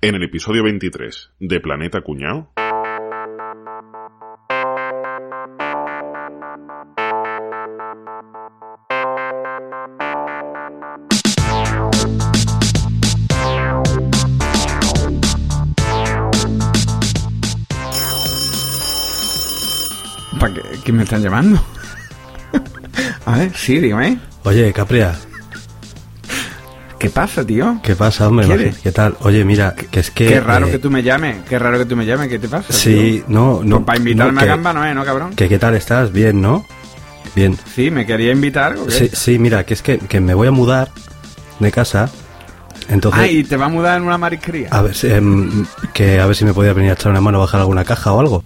En el episodio 23 de Planeta Cuñao. ¿Para qué? ¿Quién me están llamando? A ver, sí, dígame. Oye, Capria, ¿Qué pasa, tío? ¿qué pasa, hombre? ¿Qué tal? Oye, mira, que es que... Qué raro eh, que tú me llames, qué raro que tú me llames, ¿qué te pasa? Sí, no, no... para invitarme no, a gamba no es, ¿no, cabrón? Que qué tal estás, bien, ¿no? Bien. Sí, me quería invitar. ¿o qué? Sí, sí, mira, que es que, que me voy a mudar de casa, entonces... Ah, y te va a mudar en una marisquería. A ver, si, em, que a ver si me podía venir a echar una mano a bajar alguna caja o algo.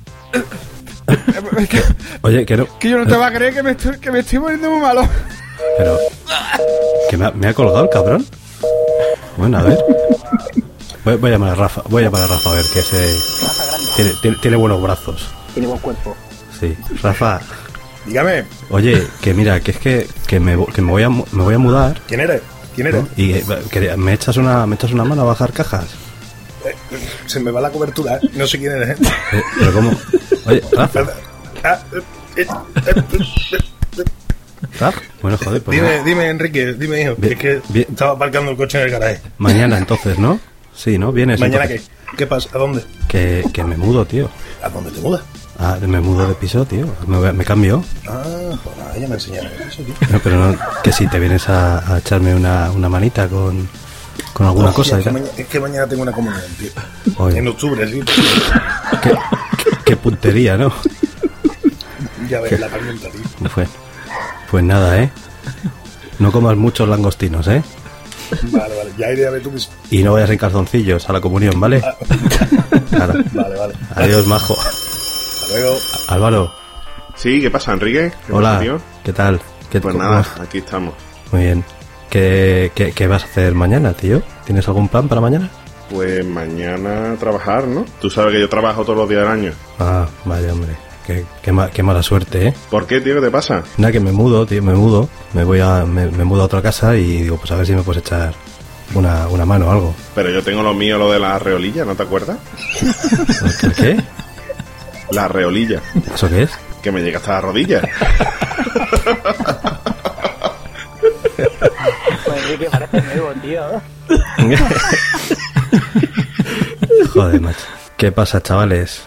Que, Oye, que no... que yo no te va a creer que me estoy, que me estoy poniendo muy malo. Pero... Que me ha, me ha colgado el cabrón. Bueno, a ver. Voy, voy a llamar a Rafa, voy a llamar a Rafa a ver que ese... Tiene, tiene, tiene buenos brazos. Tiene buen cuerpo. Sí. Rafa, Dígame, oye, que mira, que es que, que, me, que me, voy a, mu- me voy a mudar ¿quién eres? ¿Quién eres? ¿no? y eh, que me echas una me echas una mano a bajar cajas. Se me va la cobertura, ¿eh? no sé quién eres. ¿eh? Eh, pero cómo? Oye, Rafa, Ah, Bueno, joder, pues dime, dime, Enrique, dime, hijo. Bien, es que bien. estaba aparcando el coche en el garaje. mañana entonces, ¿no? Sí, ¿no? Vienes. ¿Mañana qué? entonces. ¿Qué pasa? ¿A dónde? Que, que me mudo, tío. ¿A dónde te mudas? Ah, me mudo de piso, tío. Me, voy- me cambio. Ah, pues nada, ya me enseñaré eso, tío. No, pero no, que si te vienes a, a echarme una, una manita con, con alguna cosa. es, que mañana, es que mañana tengo una comunión, tío. Oye. En octubre, sí. Qué, qué- qué puntería, ¿no? Ya ves la pregunta, tío. Pues, pues nada, ¿eh? No comas muchos langostinos, ¿eh? Vale, vale, ya iré a ver tú mismo. Y no vayas en calzoncillos a la comunión, ¿vale? Claro. Vale, vale. Adiós, majo. Hasta luego. Álvaro, Sí, ¿qué pasa, Enrique? ¿Qué hola. pasa? ¿Qué tal? ¿Qué Pues nada, vas? aquí estamos. Muy bien. ¿Qué, qué, qué vas a hacer mañana, tío? ¿Tienes algún plan para mañana? Pues mañana trabajar, ¿no? Tú sabes que yo trabajo todos los días del año. Ah, vaya, hombre. Qué, qué, ma- qué mala suerte, ¿eh? ¿Por qué, tío? ¿Qué te pasa? Nada, que me mudo, tío, me mudo. Me voy a... Me, me mudo a otra casa y digo, pues a ver si me puedes echar una, una mano o algo. Pero yo tengo lo mío, lo de la reolilla, ¿no te acuerdas? ¿El qué? La reolilla, ¿Eso qué es? que me llega hasta la rodilla. Pues Enrique parece nuevo, tío. Joder, macho. ¿Qué pasa, chavales?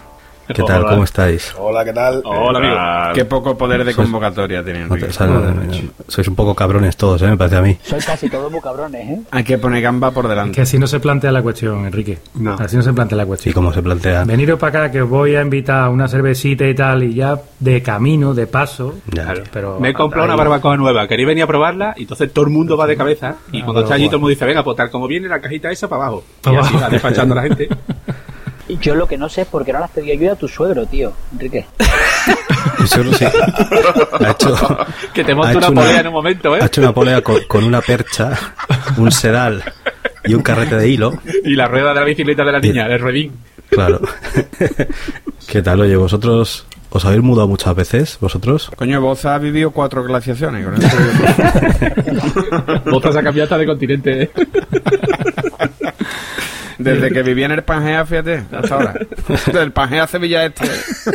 ¿Qué tal? Hola. ¿Cómo estáis? Hola, ¿qué tal? Hola, amigo. Qué poco poder de Sois- convocatoria tienen. No no- sois un poco cabrones todos, ¿eh? Me parece a mí. Soy casi todos muy cabrones, ¿eh? Hay que poner gamba por Que delante. así no se plantea la cuestión, Enrique. No. Así no se plantea la ¿Y cuestión. cómo se plantea? Veniros para acá que os voy a invitar a una cervecita y tal, y ya de camino, de paso. Ya. Pero Me he comprado una barbacoa nueva, quería venir a probarla y entonces todo el mundo va de cabeza y Ah, cuando está allí todo el mundo dice, venga, pues tal como viene la cajita esa para abajo. Y así abajo. va despachando a la gente. Y Yo lo que no sé es por qué no le has pedido ayuda a tu suegro, tío. Enrique. Sí. Ha hecho, que te ha hecho una polea en un momento, ¿eh? Ha hecho una polea con, con una percha, un sedal y un carrete de hilo. Y la rueda de la bicicleta de la niña, el ruedín. Claro. ¿Qué tal? Oye, vosotros os habéis mudado muchas veces, vosotros. Coño, vos has vivido cuatro glaciaciones. Con eso digo- Botas a cambiar hasta de continente. ¿eh? Desde que viví en el Pangea, fíjate, hasta ahora. Del Pangea a Sevilla Este.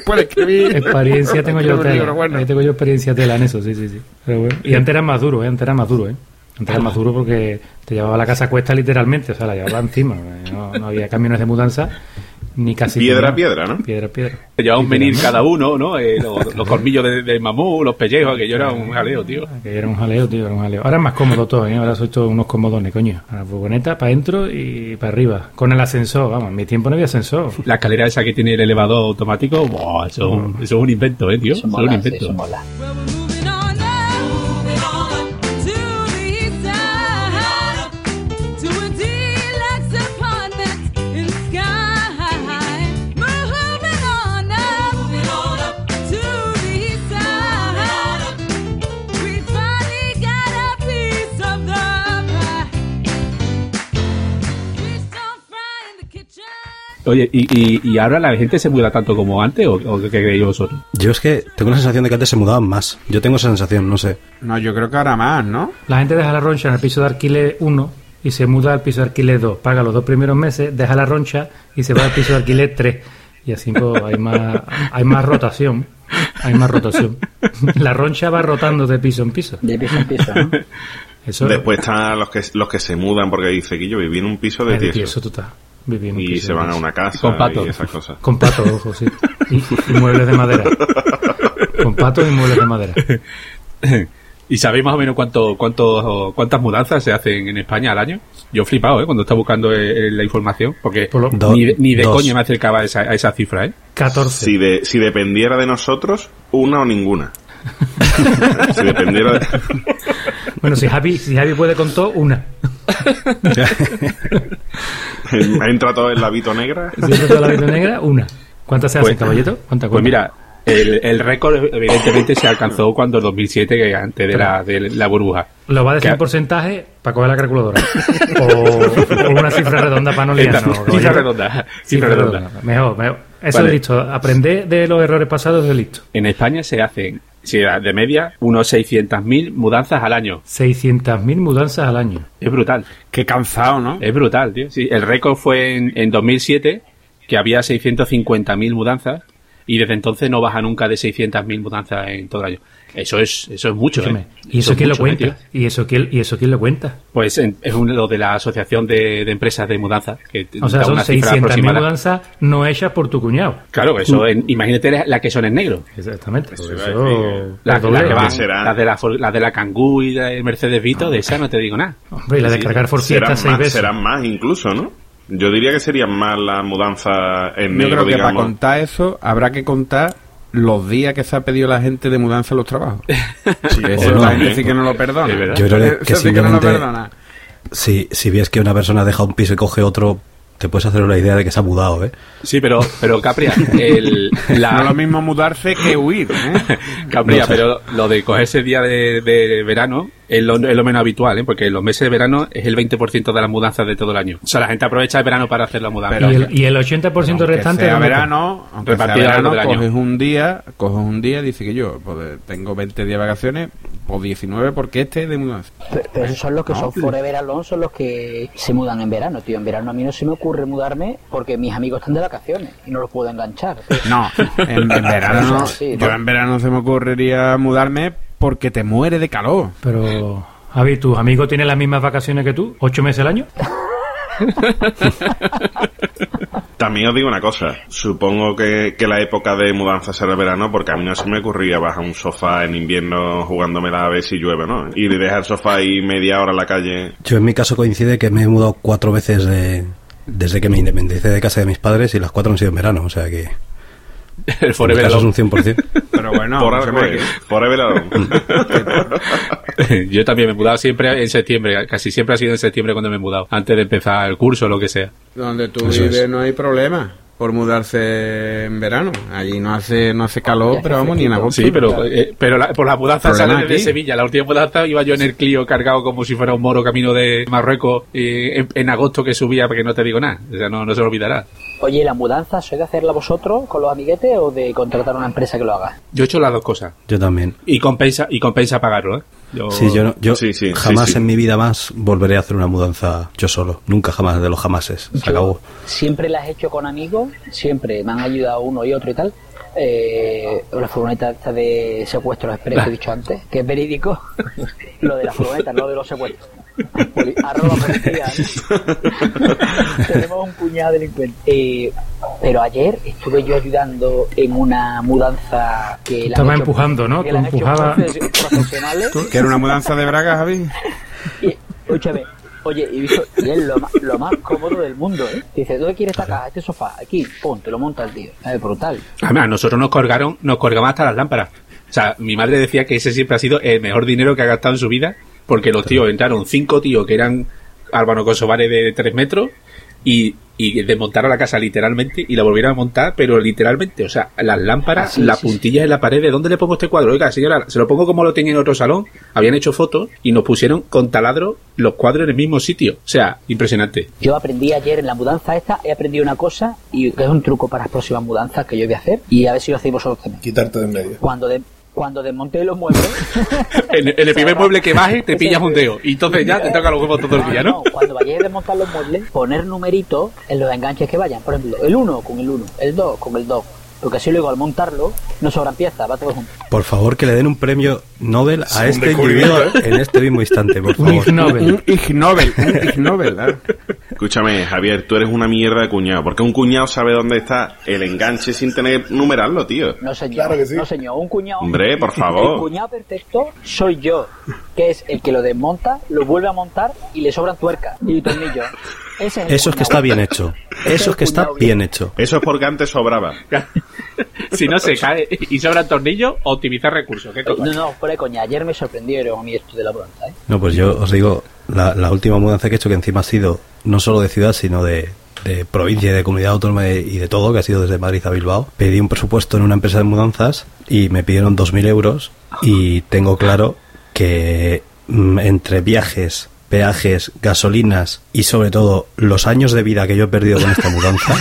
Puedes escribir. Experiencia tengo yo tela. libro bueno. Ahí tengo yo experiencia tela en eso, sí, sí, sí. Pero bueno. Y antes era más duro, ¿eh? Antes era más duro, ¿eh? Antes era más duro porque te llevaba la casa a cuesta literalmente, o sea, la llevaba encima. No, no había camiones de mudanza, ni casi... Piedra a piedra, ¿no? Piedra a piedra. Llevaba un menir cada uno, ¿no? Eh, los, los colmillos de, de mamú, los pellejos, que yo era un jaleo, tío. Que era un jaleo, tío, era un jaleo. Ahora es más cómodo todo, ¿eh? Ahora soy todos unos comodones, coño. A la furgoneta, para adentro y para arriba. Con el ascensor, vamos, en mi tiempo no había ascensor. La escalera esa que tiene el elevador automático, ¡buah! eso, eso es un invento, ¿eh, tío? Eso Eso es un invento. eso mola. Oye, ¿y, y, y ahora la gente se muda tanto como antes o, o qué creéis vosotros? Yo es que tengo la sensación de que antes se mudaban más. Yo tengo esa sensación, no sé. No, yo creo que ahora más, ¿no? La gente deja la roncha en el piso de alquiler 1 y se muda al piso de alquiler 2. Paga los dos primeros meses, deja la roncha y se va al piso de alquiler 3. Y así pues, hay más hay más rotación. Hay más rotación. La roncha va rotando de piso en piso. De piso en piso, ¿no? Eso Después están los que, los que se mudan porque dice que yo viví en un piso de tieso. tieso total. Un Y se van a una casa Con pato. y esas cosas. Con patos, ojo, sí. Y, y muebles de madera. Con patos y muebles de madera. ¿Y sabéis más o menos cuánto, cuánto, cuántas mudanzas se hacen en España al año? Yo he flipado, ¿eh? Cuando estaba buscando eh, la información, porque Por lo- Do- ni, de- ni de dos. coña me acercaba a esa, a esa cifra, ¿eh? 14. Si, de, si dependiera de nosotros, una o ninguna. si dependiera de... Bueno, si Javi, si Javi puede con todo, una. Entra todo en la Vito negra. Si es toda la vida negra, una. ¿Cuántas se hacen, Pues- caballito? ¿Cuántas Pues mira, el, el récord evidentemente se alcanzó cuando en 2007, que antes de la, de la burbuja. Lo va a decir porcentaje para coger la calculadora. O, o una cifra redonda para no liarnos. Cifra redonda. Cifra redonda. Mejor, mejor. Eso Vale. es listo. Aprender de los errores pasados es listo. En España se hacen, si de media, unos 600.000 mudanzas al año. 600.000 mudanzas al año. Es brutal. Qué cansado, ¿no? Es brutal, tío. Sí, el récord fue en, en 2007, que había 650.000 mudanzas, y desde entonces no baja nunca de 600.000 mudanzas en todo el año. Eso es, eso es mucho, ¿eh? ¿Y eso es quién lo mucho, ¿eh, cuenta? tío? ¿Y eso quién, ¿Y eso quién lo cuenta? Pues en- es uno de la Asociación de, de Empresas de Mudanzas, que O sea, son una cifra 600.000 aproximada. mudanzas no hechas por tu cuñado. Claro, eso, en- imagínate la que son en negro. Exactamente. Pues Eso eso, iba a decir, La, es doble. la que van, las de la, las de la Kangoo y de Mercedes Vito, de esa no te digo nada. Hombre, y la de Sí. cargar por fiesta seis más, veces. serán más incluso, ¿no? Yo diría que serían más las mudanzas en Yo negro, creo que para contar eso habrá que contar los días que se ha pedido la gente de mudanza a los trabajos. Sí, Eso pues, la gente sí que no lo perdona. Yo creo que- que sí que no lo simplemente- perdona. Si, si ves que una persona deja un piso y coge otro, te puedes hacer una idea de que se ha mudado, ¿eh? Sí, pero, pero Capria, el, la, No es lo mismo mudarse que huir. ¿eh? Capria, No pero lo de cogerse día de, de verano es lo, es lo menos habitual, ¿eh? porque los meses de verano es el 20% de las mudanzas de todo el año. O sea, la gente aprovecha el verano para hacer la mudanza. y, el, y el 80% Aunque restante sea verano, aunque sea Repartido a lo verano, largo del año. coges un día, coges un día y dices que yo pues, tengo 20 días de vacaciones, o 19 porque este es de mudanza. Pero, pero esos son los que son forever alone, son los que se mudan en verano, tío. En verano a mí no se me ocurre mudarme porque mis amigos están de vacaciones y no los puedo enganchar. tío. No, en, en verano no. Sí, yo en verano se me ocurriría mudarme porque te muere de calor. Pero, Javi, ¿tus amigos tienen las mismas vacaciones que tú? ¿Ocho meses al año? También os digo una cosa. Supongo que, que la época de mudanza será verano porque a mí no se me ocurría bajar un sofá en invierno jugándomela a ver si llueve, ¿no? Y de dejar el sofá ahí media hora en la calle. Yo en mi caso coincide que me he mudado cuatro veces de, desde que me independicé de casa de mis padres y las cuatro han sido en verano, o sea que el forever caso es alone. un 100%. Pero bueno, por alone. Yo también me he mudado siempre en septiembre, casi siempre ha sido en septiembre cuando me he mudado, antes de empezar el curso o lo que sea. donde tú Eso vives es. no hay problema por mudarse en verano. Allí no hace no hace calor, pero vamos, ni en agosto. Sí, pero, eh, pero la- por la mudanza sale de. Sevilla. La última mudanza iba yo en el Clio cargado como si fuera un moro camino de Marruecos eh, en, en agosto que subía, porque no te digo nada. O sea, no, no se lo olvidará. Oye, ¿la mudanza sois de hacerla vosotros con los amiguetes o de contratar una empresa que lo haga? Yo he hecho las dos cosas. Yo también. Y compensa, y compensa pagarlo, ¿eh? Yo, Sí, yo, no- yo Sí, sí, jamás sí, sí. en mi vida más volveré a hacer una mudanza yo solo. Nunca jamás de los jamases. Se Yo acabó. Siempre las he hecho con amigos, siempre me han ayudado uno y otro y tal. Eh, la furgoneta esta de secuestros express que he dicho antes, que es verídico. lo de la furgoneta, no de los secuestros. Poli- arroba policía. Tenemos un puñado de delincuentes. Eh, pero ayer estuve yo ayudando en una mudanza que la Estaba empujando, ¿no? que Tú. ¿Que era una mudanza de Braga, Javi? Y, escúchame, oye, y, es lo más, lo más cómodo del mundo, ¿eh? Dice, ¿dónde quieres esta caja? Este sofá, aquí, pum, te lo monta el tío. Es brutal. Además, nosotros nos colgaron, nos colgamos hasta las lámparas. O sea, mi madre decía que ese siempre ha sido el mejor dinero que ha gastado en su vida, porque los tíos entraron cinco tíos que eran álvaro kosovares de tres metros y, y desmontaron la casa literalmente y la volvieron a montar, pero literalmente, o sea, las lámparas, Ah, sí, las sí, sí. puntillas en la pared, ¿de dónde le pongo este cuadro? Oiga, señora, se lo pongo como lo tenía en otro salón, habían hecho fotos y nos pusieron con taladro los cuadros en el mismo sitio. O sea, impresionante. Yo aprendí ayer en la mudanza esta, he aprendido una cosa y que es un truco para las próximas mudanzas que yo voy a hacer y a ver si lo hacéis vosotros también. Quitarte de en medio. Cuando de, Cuando desmonté los muebles. En, en el primer mueble que baje te pillas un dedo. Y entonces ya te toca los huevos todo el día, ¿no? Cuando vayáis a desmontar los muebles, poner numeritos en los enganches que vayan. Por ejemplo, el 1 con el 1, el 2 con el 2. Porque así luego al montarlo no sobran piezas, va todo junto. Por favor, que le den un premio Nobel a un este individuo en este mismo instante, por Un favor. Ig Nobel. Un Ig Nobel, un Ig Nobel, ¿eh? Escúchame, Javier, tú eres una mierda de cuñado. Porque un cuñado sabe dónde está el enganche sin tener numerarlo, tío. No señor, Claro que sí. no señor, un cuñado. Hombre, por favor. El cuñado perfecto soy yo, que es el que lo desmonta, lo vuelve a montar y le sobran tuercas y tornillos. El Eso es que está bien hecho. Eso es que está bien hecho. Eso es porque antes sobraba. si no se cae y sobran tornillos, optimizar recursos. No, no, fuera de coña, ayer me sorprendieron a mí esto de la mudanza, ¿eh? No, pues yo os digo, la, la última mudanza que he hecho, que encima ha sido no solo de ciudad, sino de, de provincia y de comunidad autónoma y de todo, que ha sido desde Madrid a Bilbao, pedí un presupuesto en una empresa de mudanzas y me pidieron 2.000 euros y tengo claro que mm, entre viajes, peajes, gasolinas y sobre todo los años de vida que yo he perdido con esta mudanza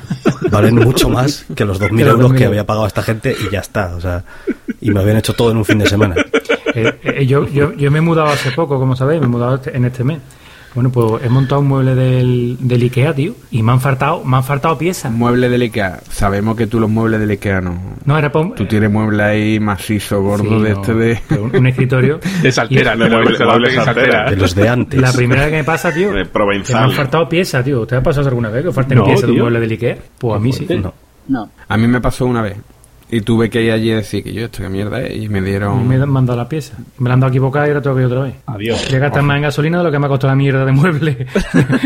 valen mucho más que los 2.000 Que los euros 2.000 que había pagado a esta gente y ya está. O sea, y me habían hecho todo en un fin de semana. Eh, eh, yo, yo, yo me he mudado hace poco, como sabéis, me he mudado este- en este mes. Bueno, pues he montado un mueble del, del Ikea, tío, y me han faltado, me han faltado piezas. Mueble del Ikea. Sabemos que tú los muebles del Ikea no. No, era para un, Tú tienes mueble ahí macizo, gordo Sí, de no, este de... un, un escritorio. De saltera, ¿no? mueble- De mueble saltera. saltera. De los de antes. La primera vez que me pasa, tío, De que me Provenzal. han faltado piezas, tío. ¿Te ha pasado alguna vez que falten No, piezas de un mueble del Ikea? Pues a mí sí. No. No. A mí me pasó una vez. Y tuve que ir allí y decir que yo, esto qué mierda es. Y me A dieron... me han mandado la pieza. Me la han dado equivocada y ahora tengo que ir otra vez. Adiós. Voy a gastar más en gasolina de lo que me ha costado la mierda de mueble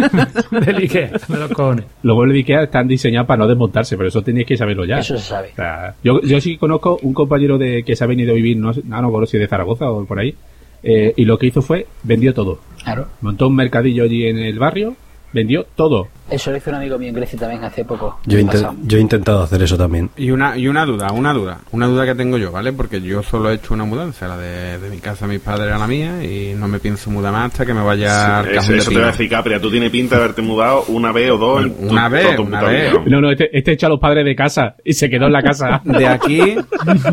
del Ikea, de los cojones. Los muebles de Ikea están diseñados para no desmontarse, pero eso tenéis que saberlo ya. Eso se sabe. O sea, yo, yo sí conozco un compañero de que se ha venido a vivir, no, sé- no, no conozco si de Zaragoza o por ahí, eh, y lo que hizo fue vendió todo. Claro. Montó un mercadillo allí en el barrio, vendió todo. Eso lo hizo un amigo mío en Grecia también hace poco. Yo, he yo intentado hacer eso también. Y una, y una duda, una duda, una duda que tengo yo, ¿vale? Porque yo solo he hecho una mudanza, la de, de mi casa a mis padres a la mía, y no me pienso mudar más hasta que me vaya al Eso, de eso te iba a decir, Capria. Tú tienes pinta de haberte mudado una vez o dos. en tu- Una vez, una vez. vida. No, no, este, este echó a los padres de casa y se quedó en la casa. De aquí,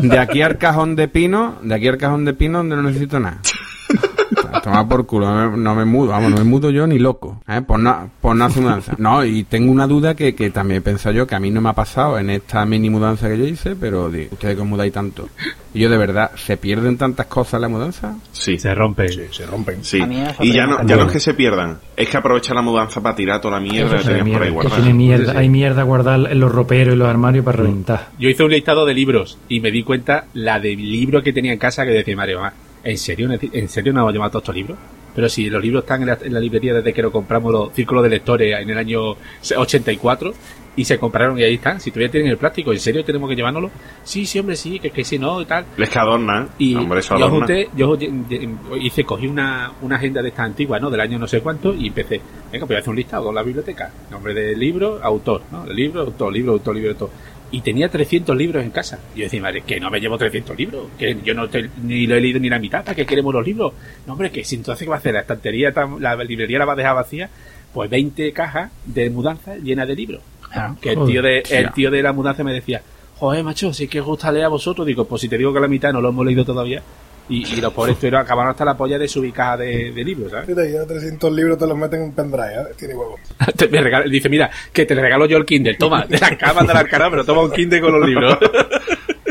de aquí al cajón de pino, de aquí al cajón de pino donde no necesito nada. Toma por culo, no me, no me mudo, vamos, no me mudo yo ni loco, ¿eh? por, no, por no hacer mudanza. No, y tengo una duda que, que también he pensado yo, que a mí no me ha pasado en esta mini mudanza que yo hice, pero digo, ustedes que os mudáis tanto. Y yo de verdad, ¿se pierden tantas cosas en la mudanza? Sí. Se rompe. Se rompen. Sí. Y ya no, ya no es que se pierdan, es que aprovecha la mudanza para tirar toda la mierda que tenías por ahí mierda, guardada. tiene mierda, hay mierda guardada en los roperos y los armarios para reventar. Yo hice un listado de libros y me di cuenta la de libros que tenía en casa que decía, Mario, ¿en serio, ¿en serio no hemos llevado todos estos libros? Pero si los libros están en la, en la librería desde que lo compramos los círculos de lectores en el año 84 y se compraron y ahí están, si todavía tienen el plástico, ¿en serio tenemos que llevárnoslo? Sí, sí, hombre, sí, que, que si no y tal. Les que adornan. Y Hombre, eso yo adorna. junté, yo de- de- hice, cogí una, una agenda de esta antigua, ¿no? Del año no sé cuánto, y empecé, venga, pues voy a hacer un listado con la biblioteca. Nombre del libro, autor, ¿no? Libro, autor, libro, autor, libro, autor. Y tenía 300 libros en casa. Y yo decía, madre, que no me llevo 300 libros, que yo no te- ni lo he leído ni la mitad, ¿para qué queremos los libros? No, hombre, que si entonces, ¿qué va a hacer? La estantería, tan- la librería la va a dejar vacía, pues 20 cajas de mudanza llenas de libros. Claro. Que el tío de, el tío de la mudanza me decía, joder, macho, si es que os gusta leer a vosotros, digo, pues si te digo que la mitad no lo hemos leído todavía. Y, y los pobres estuvieron acabaron hasta la polla de su caja de, de libros, ya 300 libros te los meten en pendrive, ¿eh? Tiene huevo. Te- me regala- dice, mira, que te regalo yo el Kindle, toma, te la acabas de la cara, pero toma un Kindle con los libros.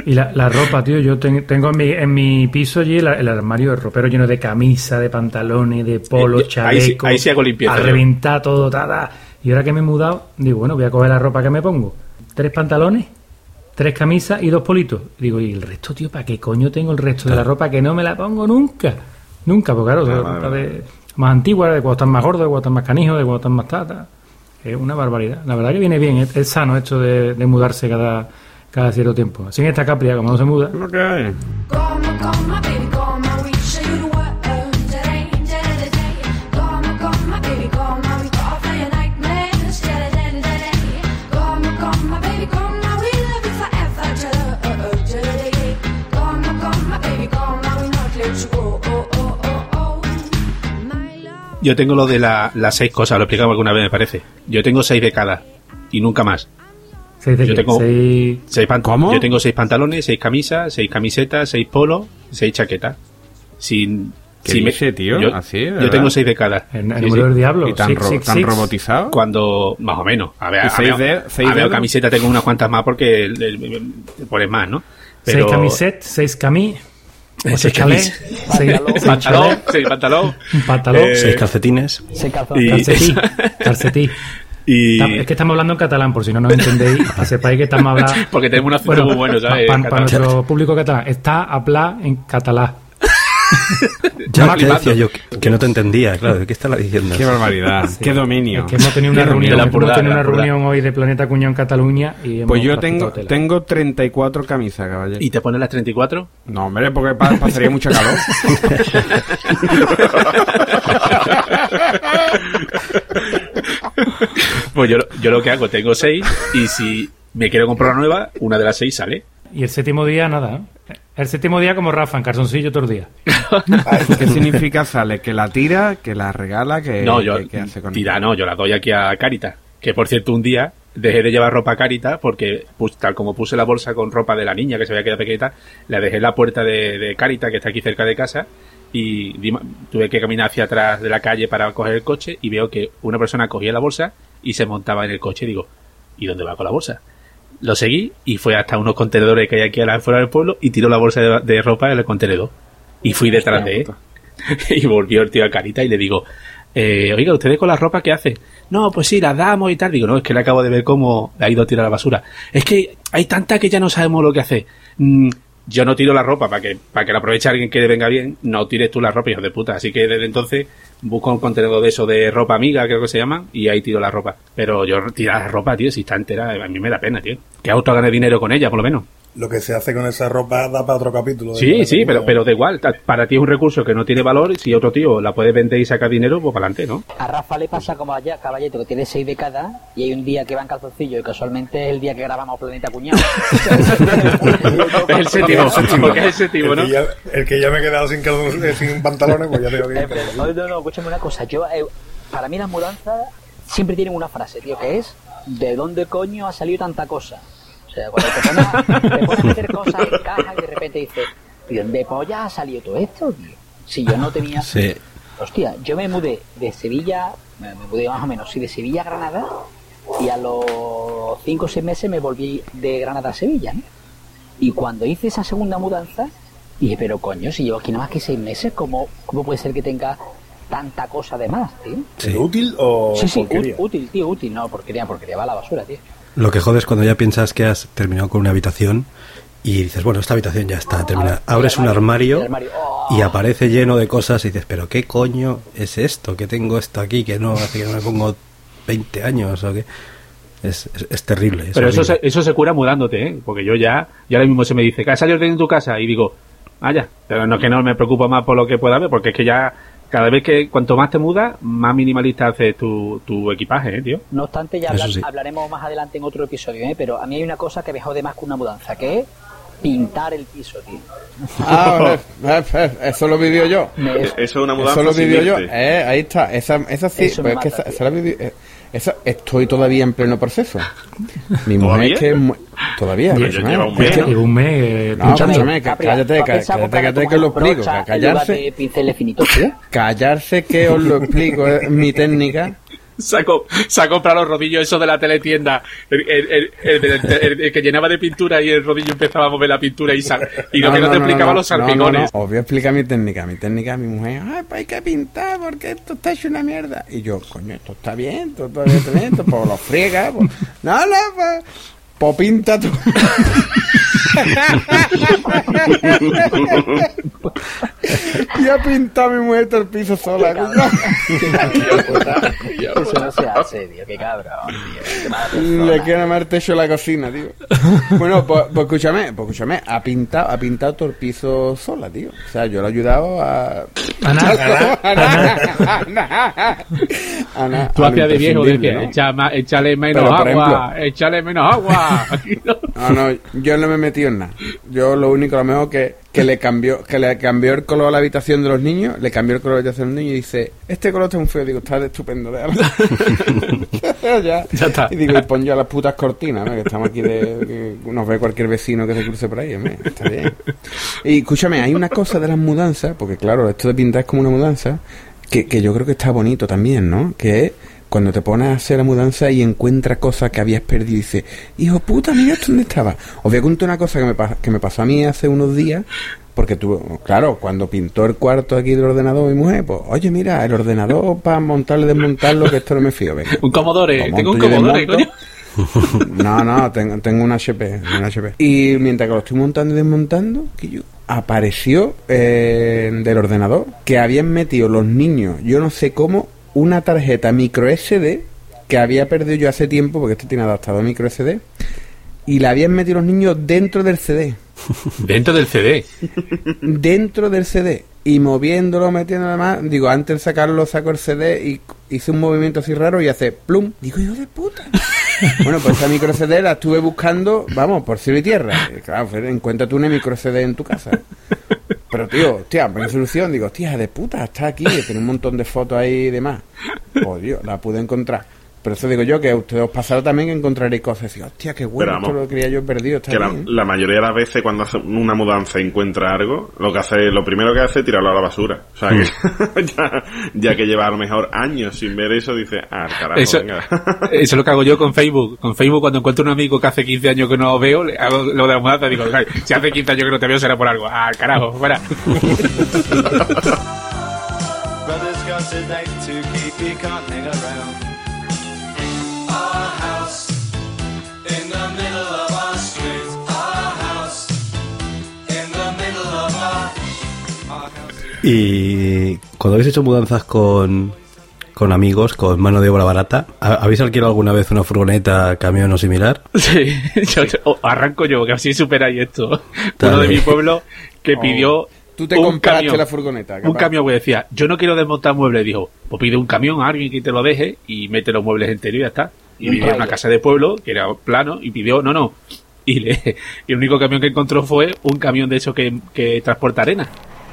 Y la, la ropa, tío, yo ten- tengo en mi, en mi piso allí el, el armario de ropero lleno de camisa, de pantalones, de polos, Eh, ahí sí- chalecos. ahí sí hago limpieza A reventar todo, ta, ta. Y ahora que me he mudado, digo, bueno, voy a coger la ropa que me pongo. Tres pantalones, tres camisas y dos politos. Digo, ¿y el resto, tío? ¿Para qué coño tengo el resto de la ropa que no me la pongo nunca? Nunca, porque claro, es vale, ropa de, más antigua, de cuando están más gordos, de cuando están más canijos, de cuando están más tata. Es una barbaridad. La verdad que viene bien, es, es sano esto de, de mudarse cada, cada cierto tiempo. Así en esta capria, como no se muda, Lo Yo tengo lo de la- las seis cosas, lo he explicado alguna vez, me parece. Yo tengo seis de cada, y nunca más. ¿Seis de Yo qué? tengo- Seis- ¿Cómo? Yo tengo seis pantalones, seis camisas, seis camisetas, seis polos, seis chaquetas. Sin, ¿Qué sin dice, tío? Yo, tengo seis de cada. El, el Sí, número sí. del diablo. ¿Y tan, Six, ro- six, tan six. robotizado? Cuando, más o menos. A ver, ¿Y a seis ver, de- seis a ver, camiseta tengo unas cuantas más porque el- el- el- te pones más, ¿no? Seis camisetas, seis camis, Seis chalés, camis- seis, seis Pantalón, seis pantalón. un pantalón, Eh, Seis calcetines. Se calzó. y- calcetí, calcetí. Y... Es que estamos hablando en catalán, por si no nos entendéis, que sepáis que estamos hablando... Porque tenemos un acento muy bueno, ¿sabes? Para En catalán. nuestro público catalán, está a hablar en catalán. Ya flipando. decía yo que, que no te entendía, claro, ¿qué estaba diciendo? Qué barbaridad, qué dominio. Es que hemos tenido una Qué reunión, hemos purda, tenido una reunión hoy de Planeta Cuñón Cataluña y hemos Pues yo tengo, tela. tengo 34 camisas, caballero. ¿Y te pones las 34? No, hombre, porque pa- pasaría mucha calor. Pues yo, yo lo que hago, tengo seis y si me quiero comprar una nueva, una de las seis sale. Y el séptimo día, nada. ¿eh? El séptimo día como Rafa, en calzoncillo todo el día. ¿Qué significa sale? ¿Que la tira, que la regala, que, no, yo, que- que hace con tira, no, yo la doy aquí a Caritas. Que por cierto, un día dejé de llevar ropa a Caritas porque, pues, tal como puse la bolsa con ropa de la niña que se había quedado pequeñita, la dejé en la puerta de, de Caritas, que está aquí cerca de casa, y tuve que caminar hacia atrás de la calle para coger el coche y veo que una persona cogía la bolsa y se montaba en el coche. Y digo, ¿y dónde va con la bolsa? Lo seguí y fue hasta unos contenedores que hay aquí afuera del pueblo y tiró la bolsa de, de ropa en el contenedor. Y fui detrás de él. y volvió el tío a Carita y le digo, eh, oiga, ¿ustedes con la ropa qué hacen? No, pues sí, las damos y tal. Digo, no, es que le acabo de ver cómo la ha ido a tirar a la basura. Es que hay tanta que ya no sabemos lo que hacer. Mm, yo no tiro la ropa para que, para que la aproveche alguien que le venga bien. No tires tú la ropa, hijo de puta. Así que desde entonces busco un contenedor de eso de ropa amiga, creo que se llama, y ahí tiro la ropa. Pero yo tirar la ropa, tío, si está entera, a mí me da pena, tío. Que auto gane dinero con ella, por lo menos. Lo que se hace con esa ropa da para otro capítulo. Sí, sí, pero, pero da igual. Para ti es un recurso que no tiene valor. y Si otro tío la puede vender y sacar dinero, pues para adelante, ¿no? A Rafa le pasa como allá, caballito, que tiene seis décadas y hay un día que va en calzoncillo y casualmente es el día que grabamos Planeta Cuñado. Es el séptimo, porque es el séptimo, el, ¿no? que ya, el que ya me he quedado sin, calzon- eh, sin pantalones, pues ya tengo que ir. Eh, pero, no, no, no, escúchame una cosa. Yo, eh, para mí las mudanzas siempre tienen una frase, tío, que es ¿de dónde coño ha salido tanta cosa? O sea, cuando te pones, a- te pones a meter cosas en caja y de repente dices, ¿de dónde polla ha salido todo esto, tío? Si yo no tenía... Sí. Hostia, yo me mudé de Sevilla, me mudé más o menos, sí, de Sevilla a Granada, y a los 5 o 6 meses me volví de Granada a Sevilla, ¿no? Y cuando hice esa segunda mudanza, dije, pero coño, si llevo aquí nada más que 6 meses, ¿cómo, ¿cómo puede ser que tenga tanta cosa de más, tío? Sí. ¿Útil o sí, sí, porquería? útil, tío, útil. No, porquería, porquería va a la basura, tío. Lo que jode es cuando ya piensas que has terminado con una habitación y dices, bueno, esta habitación ya está terminada. Ah, Abres un armario armario. Oh. y aparece lleno de cosas y dices, pero ¿qué coño es esto? Que tengo esto aquí que no hace que no me pongo 20 años o qué. Es, es, es terrible. es Pero eso se, eso se cura mudándote, ¿eh? Porque yo ya, ya ahora mismo se me dice, ¿qué has salido de tu casa? Y digo, ah, ya. Pero no es que no me preocupo más por lo que pueda haber, porque es que ya, cada vez que, cuanto más te mudas, más minimalista haces tu, tu equipaje, ¿eh, tío? No obstante, ya Eso hablar- sí. hablaremos más adelante en otro episodio, ¿eh? Pero a mí hay una cosa que me jode más que una mudanza, que es pintar el piso, tío. Ah, eso lo vivió yo. Eso es una mudanza Eso lo vivió yo. Eh, ahí está. Esa, esa sí. Eso pues me es que esa, la viví- eh, esa- estoy todavía en pleno proceso. Mi mujer ¿Todavía? es que todavía. Ya lleva ¿no? un mes, Es que- ¿no? Llevo un mes eh, No, escúchame, cállate, ¿tú has que- pensado cállate, que lo mujer explico. callarse, callarse que os lo explico, es mi técnica. Se ha, se ha comprado los rodillos esos de la teletienda, el, el- el- el- que llenaba de pintura y el rodillo empezaba a mover la pintura y, sal- y lo que no, te explicaba los no, no, salpicones. no. Os voy a explicar mi técnica. Mi técnica, mi mujer, ay, pues hay que pintar porque esto está hecho una mierda. Y yo, coño, esto está bien, esto está bien, esto pues lo friega. Pues. No, no, pues, pues pinta tú. y ha pintado mi mujer el piso sola. Eso no se hace, tío, qué cabrón, tío. Le llamar el techo la cocina, tío. Bueno, pues, pues escúchame, pues escúchame, ha pintado, ha pintado todo el piso sola, tío. O sea, yo le he ayudado a... Ana, Ana, Ana, Tú lo hacías de viejo, decías, ¿no? echa ma- échale menos agua, échale menos agua. No, no, yo no me he metido en nada. Yo lo único, lo mejor que, que le cambió, que le cambió el color a la habitación de los niños, le cambió el color a la habitación de los niños y dice, este color está muy feo. Digo, está estupendo, ya. Ya está. Y digo, y pon ya las putas cortinas, ¿no? que estamos aquí de, que nos ve cualquier vecino que se cruce por ahí, está bien. Y escúchame, hay una cosa de las mudanzas, porque claro, esto de pintar es como una mudanza, que, que yo creo que está bonito también, ¿no? Que es cuando te pones a hacer la mudanza y encuentras cosas que habías perdido y dices, hijo puta, mira esto dónde estaba. Os voy a contar una cosa que me, que me pasó a mí hace unos días, porque tú, claro, cuando pintó el cuarto aquí del ordenador mi mujer, pues, oye, mira, el ordenador para montarlo y desmontarlo, que esto no me fío, venga. Un Commodore, tengo un Commodore, coño. No, no, tengo, tengo un HP, un HP. Y mientras que lo estoy montando y desmontando, que yo apareció eh, del ordenador que habían metido los niños, yo no sé cómo, una tarjeta micro SD que había perdido yo hace tiempo, porque este tiene adaptador micro SD, y la habían metido los niños dentro del CD. Dentro del CD. dentro del CD y moviéndolo, metiéndolo más. Digo, antes de sacarlo, saco el CD y hice un movimiento así raro y hace plum. Digo, hijo de puta. bueno, pues esa micro CD la estuve buscando, vamos, por cielo y tierra. Claro, encuentra tú una micro CD en tu casa. Pero tío, hostia, buena solución. Digo, hostia, de puta, está aquí. Tiene un montón de fotos ahí y demás. Pues Dios, la pude encontrar. Pero eso digo yo, que a ustedes os pasará también que encontraréis cosas. Y, hostia, qué bueno, vamos, esto lo creía yo perdido. Está Que la, bien. la mayoría de las veces cuando hace una mudanza y encuentra algo, lo que hace, lo primero que hace es tirarlo a la basura. O sea, que ya, ya que lleva a lo mejor años sin ver eso, dice, ah, carajo, Eso, venga. eso es lo que hago yo con Facebook. Con Facebook, cuando encuentro un amigo que hace 15 años que no veo, le hago lo de la mudanza, digo, "Ay, si hace 15 años que no te veo será por algo. Ah, carajo, fuera. Y cuando habéis hecho mudanzas con, con amigos, con mano de obra barata, ¿ha- ¿habéis alquilado alguna vez una furgoneta, camión o similar? Sí, yo, yo- arranco yo, que así superáis esto. Uno de mi pueblo que pidió. Tú te un compraste camión. la furgoneta. Un camión, güey, decía, yo no quiero desmontar muebles. Dijo, pues pide un camión a alguien que te lo deje y mete los muebles enteros y ya está. Y Un vivía en una casa de pueblo que era plano y pidió, no, no. Y, le, y el único camión que encontró fue un camión de eso que, que transporta arena,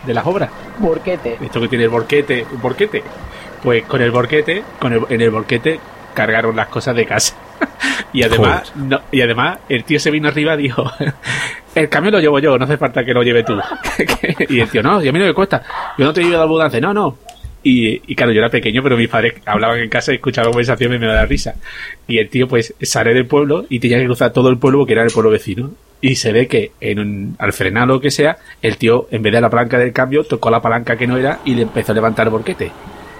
de las obras. Borquete. Esto que tiene el borquete, un borquete. Pues con el borquete, con el, en el borquete cargaron las cosas de casa. y además, no, y además el tío se vino arriba y dijo, el camión lo llevo yo, no hace falta que lo lleve tú. y el tío, no, y a mí no me cuesta, yo no te llevo la mudanza, no, no. Y, y claro, yo era pequeño, pero mis padres hablaban en casa y escuchaban conversaciones y me daba risa. Y el tío, pues, sale del pueblo y tenía que cruzar todo el pueblo porque era el pueblo vecino. Y se ve que en un- al frenar lo que sea, el tío, en vez de la palanca del cambio, tocó la palanca que no era y le empezó a levantar el borquete.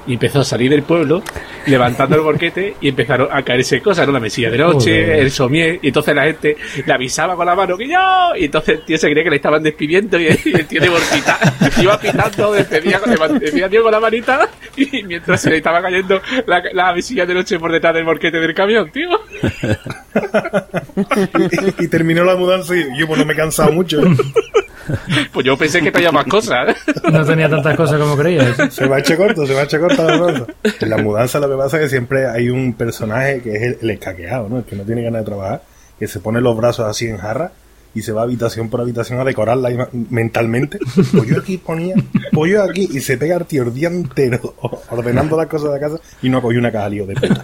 Y empezó a salir del pueblo, levantando el borquete y empezaron a caerse cosas, ¿no? La mesilla de noche, Joder. el somier, y entonces la gente le avisaba con la mano que yo, y entonces el tío se creía que le estaban despidiendo y el, y el tío de borquita iba pitando, despedía, con- despedía tío con la manita y mientras se le estaba cayendo la, la mesilla de noche por detrás del borquete del camión, tío. y, y terminó la mudanza y yo pues no me he cansado mucho. Pues yo pensé que traía más cosas. No tenía tantas cosas como creías. Se me ha hecho corto, se me ha hecho la mudanza. En la mudanza lo que pasa es que siempre hay un personaje que es el, el escaqueado, ¿no? El que no tiene ganas de trabajar, que se pone los brazos así en jarra y se va habitación por habitación a decorarla mentalmente. Pues yo aquí ponía, pues yo aquí y se pega el tío el día entero o- ordenando las cosas de la casa y no cogió una caja lío de puta.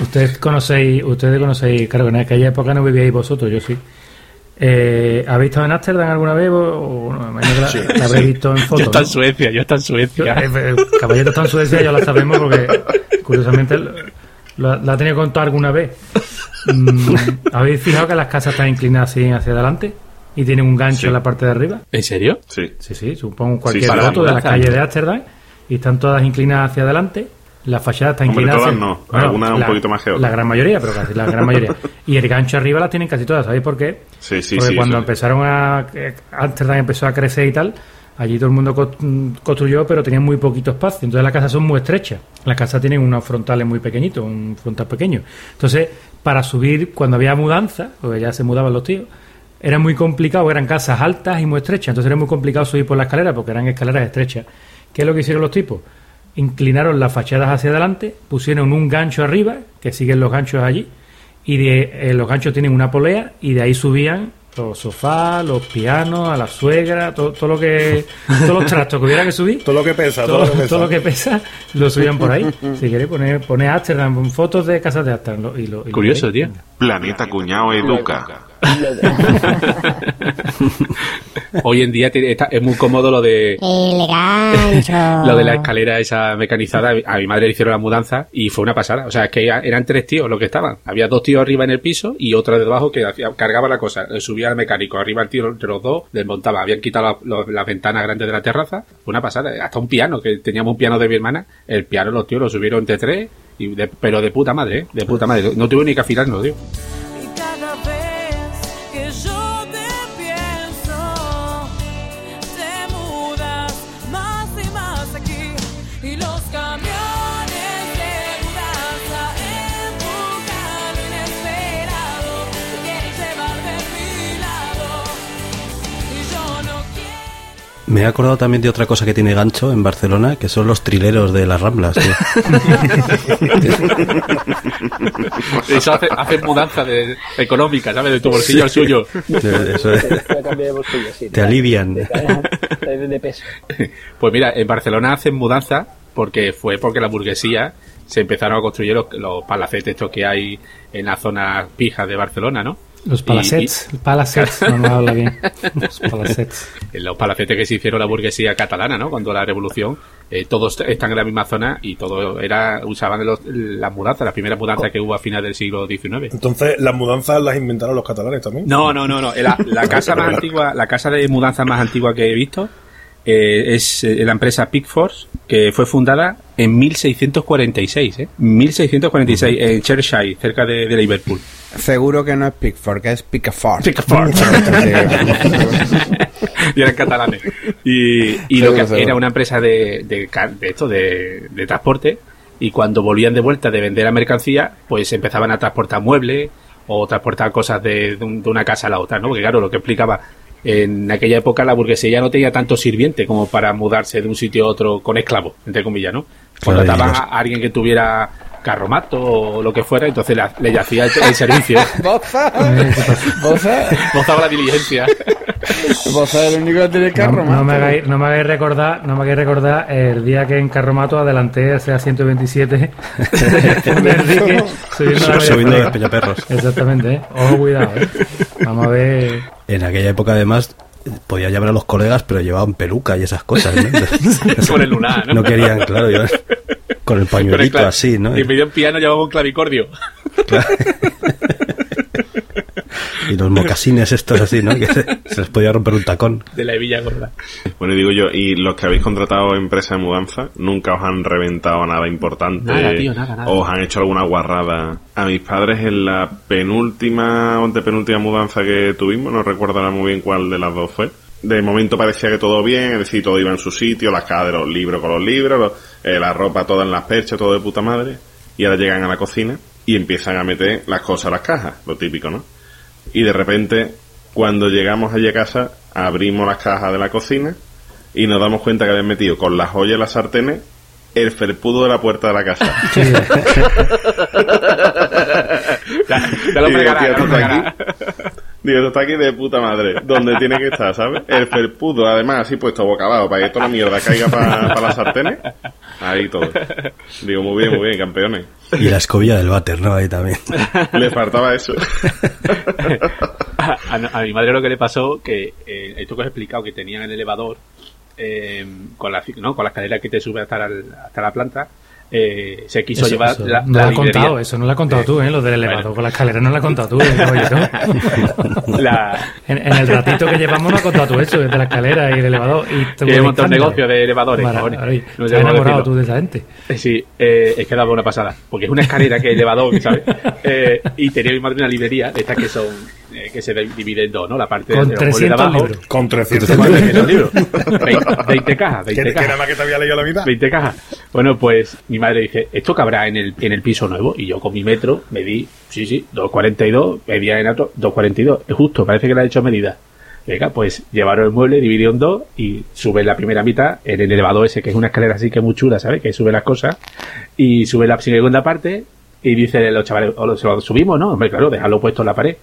Ustedes conocéis, ustedes conocéis, claro, que en aquella época no vivíais vosotros, yo sí. Eh, ¿Habéis estado en Ámsterdam alguna vez? O, o no, la, la visto en Yo está en. Suecia, yo está en Suecia. Eh, El caballero está en Suecia, ya lo sabemos porque curiosamente la ha tenido que contar alguna vez. Mm, ¿Habéis fijado que las casas están inclinadas así hacia adelante? Y tienen un gancho Sí. en la parte de arriba. ¿En serio? Sí. Sí, sí, supongo cualquier la foto de la calle de Ámsterdam y están todas inclinadas hacia adelante. La fachada está Hombre, todas no, algunas un poquito más que otras. La gran mayoría, pero casi la gran mayoría. Y el gancho arriba las tienen casi todas, ¿sabéis por qué? Sí, sí, Porque sí. cuando empezaron a. eh, Ámsterdam empezó a crecer y tal, allí todo el mundo construyó, pero tenían muy poquito espacio. Entonces las casas son muy estrechas. Las casas tienen unos frontales muy pequeñitos, un frontal pequeño. Entonces, para subir, cuando había mudanza, porque ya se mudaban los tíos, era muy complicado, eran casas altas y muy estrechas. Entonces era muy complicado subir por la escalera porque eran escaleras estrechas. ¿Qué es lo que hicieron los tipos? Inclinaron las fachadas hacia adelante, pusieron un gancho arriba, que siguen los ganchos allí, y de, eh, los ganchos tienen una polea, y de ahí subían los sofás, los pianos, a la suegra, todo, todo lo que, todos los trastos que hubiera que subir. Todo lo que pesa, todo, todo, lo que pesa. todo lo que pesa lo subían por ahí. Si queréis poner, poner Amsterdam, fotos de casas de Amsterdam. lo- y lo- y Curioso, tío. Planeta Cuñado Educa. Hoy en día está- es muy cómodo lo de lo de la escalera esa mecanizada. A mi madre le hicieron la mudanza y fue una pasada. O sea, es que eran tres tíos los que estaban. Había dos tíos arriba en el piso y otro debajo que hacía- cargaba la cosa. Subía al mecánico. Arriba el tío entre los dos desmontaba. Habían quitado la- las ventanas grandes de la terraza. Fue una pasada. Hasta un piano, que teníamos un piano de mi hermana. El piano los tíos lo subieron entre tres. Y de- pero de puta madre, ¿eh? De puta madre. No tuve ni que afilarlo, tío. Me he acordado también de otra cosa que tiene gancho en Barcelona, que son los trileros de las Ramblas. Eso hace, hace mudanza de, económica, ¿sabes? De tu bolsillo al suyo. Eso es. Te alivian. De, peso. Pues mira, en Barcelona hacen mudanza porque fue porque la burguesía se empezaron a construir los, los palacetes estos que hay en las zonas pijas de Barcelona, ¿no? Los Y- palacets, palacets, no me habla bien. Los palacets. y los palacetes que se hicieron la burguesía catalana, ¿no? Cuando la revolución, eh, todos están en la misma zona y todo era, usaban los- las mudanzas, las primeras mudanzas que hubo a finales del siglo XIX. Entonces, las mudanzas las inventaron los catalanes también. No, no, no, no. La, la casa más antigua, la casa de mudanza más antigua que he visto eh, es eh, la empresa Pickforce, que fue fundada en 1646, ¿eh? 1646 en Cheshire, cerca de, de Liverpool. Seguro que no es Pickford, que es Pickford. Pickford. y eran catalanes. Y, y lo que seguro. era una empresa de, de, de esto, de, de transporte, y cuando volvían de vuelta de vender la mercancía, pues empezaban a transportar muebles o transportar cosas de, de una casa a la otra, ¿no? Porque claro, lo que explicaba, en aquella época la burguesía ya no tenía tanto sirviente como para mudarse de un sitio a otro con esclavos, entre comillas, ¿no? Claro, Contrataban los- a alguien que tuviera carromato o lo que fuera, entonces la- le hacía el, el servicio. Boza, Boza, Gozaba la diligencia. Boza es el único que tiene No, carro, no me hagáis, no me hagáis recordar, no me hagáis recordar el día que en Carromato adelanté hacia 127 en Enrique, subiendo la Subiendo de Peñaperros. Exactamente, ¿eh? Ojo, cuidado, ¿eh? Vamos a ver. En aquella época, además, podía llamar a los colegas, pero llevaban peluca y esas cosas, ¿no? Con el lunar, ¿no? No querían, claro, llevar con el Con el pañuelito así, ¿no? Y medio en piano llevaba un clavicordio. Y los mocasines estos así, ¿no? Que se, se les podía romper un tacón. De la hebilla gorda. Bueno, y digo yo, ¿y los que habéis contratado empresa de mudanza nunca os han reventado nada importante? Nada, tío, nada, nada. ¿O os han hecho alguna guarrada? A mis padres en la penúltima o antepenúltima mudanza que tuvimos, no recuerdo ahora muy bien cuál de las dos fue. De momento parecía que todo bien, es decir, todo iba en su sitio, las cajas de los libros con los libros, los- eh, la ropa toda en las perchas, todo de puta madre. Y ahora llegan a la cocina y empiezan a meter las cosas a las cajas, lo típico, ¿no? Y de repente, cuando llegamos allí a casa, abrimos las cajas de la cocina y nos damos cuenta que habían metido con las ollas y las sartenes el felpudo de la puerta de la casa. Ya, ya lo tío, ya lo. Digo, esto está aquí de puta madre. Donde tiene que estar, ¿sabes? El felpudo, además, así puesto boca abajo, para que toda la mierda caiga para las sartenes. Ahí todo. Digo, muy bien, muy bien, campeones. Y la escobilla del váter, ¿no? Ahí también. Le faltaba eso. a, a- a mi madre lo que le pasó, que eh, esto que os he explicado, que tenían el elevador eh, con, la, ¿no? con la escalera que te sube hasta, el- hasta la planta, eh, se quiso Eso, llevar eso la, no la lo has librería. contado, eso no lo has contado tú, ¿eh? Lo del elevador Bueno. con la escalera no lo has contado tú, ¿eh? caballero? La, En, en el ratito que llevamos no has contado tú eso, de la escalera y el elevador. Y que montado un negocio de elevadores. Maravilla. No Te has enamorado tú de esa gente. Eh, Sí, eh, es que daba una pasada. Porque es una escalera que es elevador, ¿sabes? Eh, y tenía mi madre una librería, de estas que son, eh, que se divide en dos, ¿no? La parte Con de los muebles de 300 abajo. libros. Con 300 Con madres. 300 libros. 20, 20 cajas, Que, 20 que cajas. nada más que te había leído la mitad. 20 cajas. Bueno, pues mi madre dice, ¿esto cabrá en el, en el piso nuevo? Y yo con mi metro medí, sí, sí, 2,42, medía en alto 2,42. Es justo, parece que le ha hecho medida. Venga, pues llevaron el mueble, dividido en dos y suben la primera mitad en el elevador ese, que es una escalera así que es muy chula, ¿sabes? Que sube las cosas. Y sube la segunda parte y dice los chavales, "O lo- se lo subimos, ¿no? Hombre, claro, dejarlo puesto en la pared.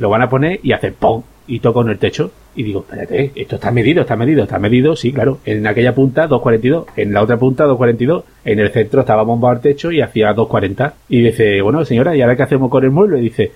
Lo van a poner y hacen ¡pum! Y toco en el techo. Y digo, espérate, esto está medido, está medido, está medido, sí, claro. En aquella punta 2.42, en la otra punta 2.42, en el centro estaba bombado al techo y hacía 2.40. Y dice, bueno, señora, ¿y ahora qué hacemos con el mueble? Y dice,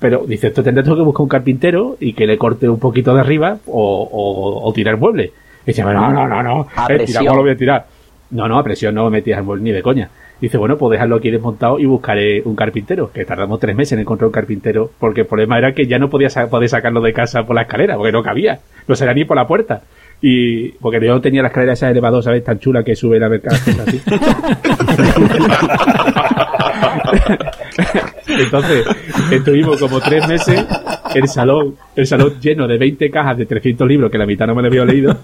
pero dice, esto tendré que buscar un carpintero y que le corte un poquito de arriba o, o, o tirar el mueble. Y dice, no, no, no, no, A eh, ¿cómo lo voy a tirar? No, no, a presión no me metías el mueble ni de coña. Dice, bueno, pues dejarlo aquí desmontado y buscaré un carpintero, que tardamos tres meses en encontrar un carpintero, porque el problema era que ya no podía sa- poder sacarlo de casa por la escalera, porque no cabía, no salía ni por la puerta. Y porque yo tenía la escalera esa elevador, ¿sabes? Tan chula que sube la mercado. Entonces, estuvimos como tres meses el salón, el salón lleno de 20 cajas de 300 libros que la mitad no me lo había leído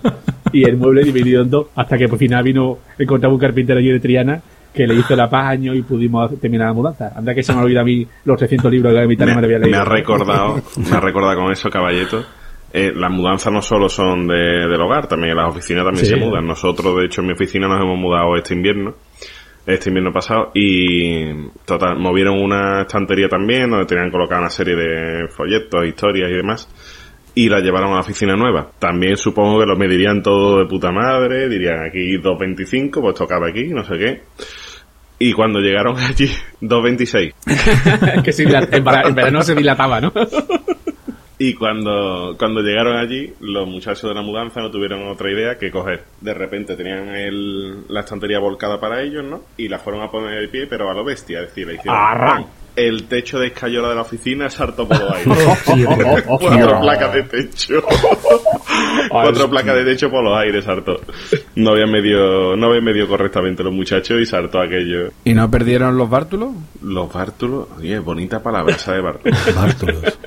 y el mueble dividido en dos hasta que por final vino, encontramos un carpintero allí de Triana que le hizo el apaño y pudimos terminar la mudanza. Anda que se me olvida a mí los 300 libros que no me lo había me, leído. ha recordado, me ha recordado con eso, caballeto. Eh, las mudanzas no solo son de, del hogar, también las oficinas también Sí. se mudan. Nosotros, de hecho, en mi oficina nos hemos mudado este invierno, este invierno pasado, y total, movieron una estantería también, donde tenían colocada una serie de folletos, historias y demás, y la llevaron a la oficina nueva. También supongo que lo medirían todo de puta madre, dirían aquí 2.25, pues tocaba aquí, no sé qué. Y cuando llegaron allí, 2.26. que en, vera- en verano se dilataba, ¿no? Y cuando, cuando llegaron allí, los muchachos de la mudanza no tuvieron otra idea que coger. De repente tenían el, la estantería volcada para ellos, ¿no? Y la fueron a poner de pie, pero a lo bestia. Es decir, le hicieron Arran. El techo de escayola de la oficina saltó por los aires. Cuatro placas de techo. Cuatro placas de techo por los aires saltó. No había medio, no había medio correctamente los muchachos y saltó aquello. ¿Y no perdieron los bártulos? Los bártulos, oye, bonita palabra esa de bártulos. Bártulos.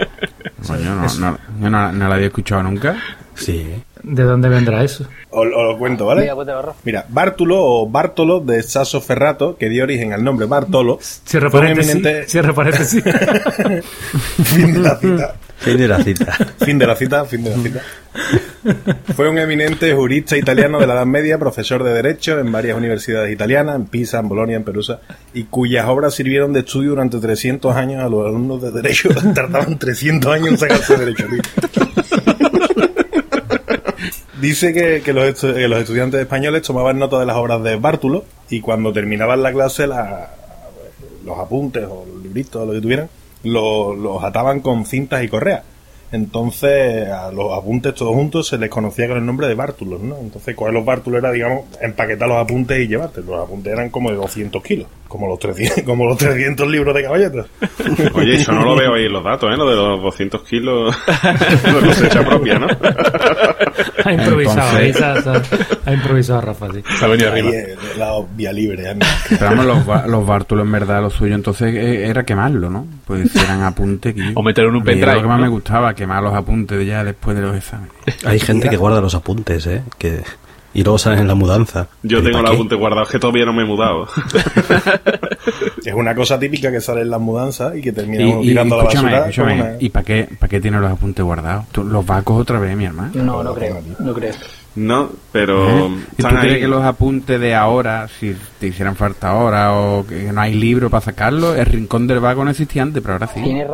Coño, no, no, yo no, no la había escuchado nunca. Sí. ¿De dónde vendrá eso? Os, lo cuento, ¿vale? Mira, pues. Mira, Bártulo o Bártolo de Sasso Ferrato, que dio origen al nombre Bartolo, Cierra paréntesis. eminente... Cierra paréntesis. fin de la cita. Fin de la cita. Fin de la cita, fin de la cita. Fue un eminente jurista italiano de la Edad Media, profesor de Derecho en varias universidades italianas, en Pisa, en Bolonia, en Perusa, y cuyas obras sirvieron de estudio durante 300 años a los alumnos de Derecho. Tardaban 300 años en sacarse Derecho, tío. Dice que, que los, estu- que los estudiantes españoles tomaban nota de las obras de Bártulo y cuando terminaban la clase la- los apuntes o los libritos o lo que tuvieran lo- los ataban con cintas y correas. Entonces a los apuntes todos juntos se les conocía con el nombre de bártulos, ¿no? Entonces coger los bártulos era, digamos, empaquetar los apuntes y llevarte. Los apuntes eran como de 200 kilos, como los 300, como los 300 libros de caballetas. Oye, eso no lo veo ahí en los datos, ¿eh? Lo de los 200 kilos de cosecha propia, ¿no? Ha improvisado, Entonces- ahí ha- ha- ha improvisado Rafa, sí. Se ha venido Ahí, arriba. eh, la vía libre. ¿eh? Pero vamos, los, los bártulos en verdad lo suyo entonces eh, era quemarlo, ¿no? Pues hicieran apunte aquí. O meterlo en un pendrive, Lo que más ¿no? me gustaba, quemar los apuntes ya después de los exámenes. Hay gente que guarda los apuntes, ¿eh? Que... Y luego salen en la mudanza. Yo ¿Y tengo para los qué? apuntes guardados, que todavía no me he mudado. Es una cosa típica que sale en las mudanzas y que Y, termina y, tirando a la escúchame, basura. una- ¿y para qué, para qué tiene los apuntes guardados? ¿Tú los vacos otra vez, mi hermano? No, no creo. No creo. No, pero ¿Eh? ¿Y tú crees que los apuntes de ahora, si te hicieran falta ahora o que no hay libro para sacarlo, el rincón del vago no existía antes, pero ahora sí. Tienes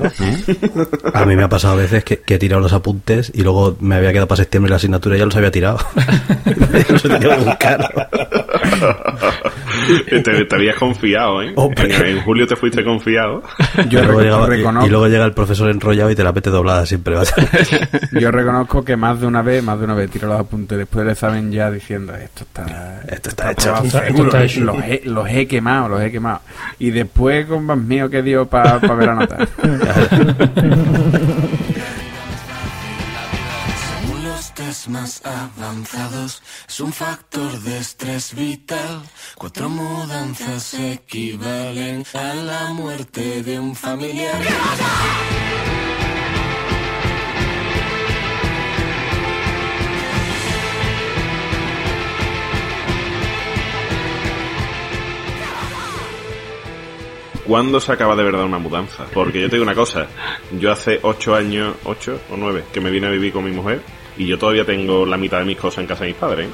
razón. ¿Eh? A mí me ha pasado a veces que, que he tirado los apuntes y luego me había quedado para septiembre la asignatura y ya los había tirado. Los he tenido que buscar. te, te habías confiado, ¿eh? Hombre. En, en julio te fuiste confiado. Yo Y luego rec- llegaba- reconozco, y luego llega el profesor enrollado y te la mete doblada siempre. ¿vale? yo reconozco que más de una vez, más de una vez tiro los apuntes después del examen ya diciendo esto está, Esto está hecho. Esto está- seguro". esto está hecho. Los, he, los he quemado, los he quemado. Y después con más mío que dio para ver la nota. más avanzados, es un factor de estrés vital. Cuatro mudanzas equivalen a la muerte de un familiar. ¿cuándo se acaba de verdad una mudanza? Porque yo te digo una cosa, yo hace ocho años, ocho o nueve, que me vine a vivir con mi mujer y yo todavía tengo la mitad de mis cosas en casa de mis padres.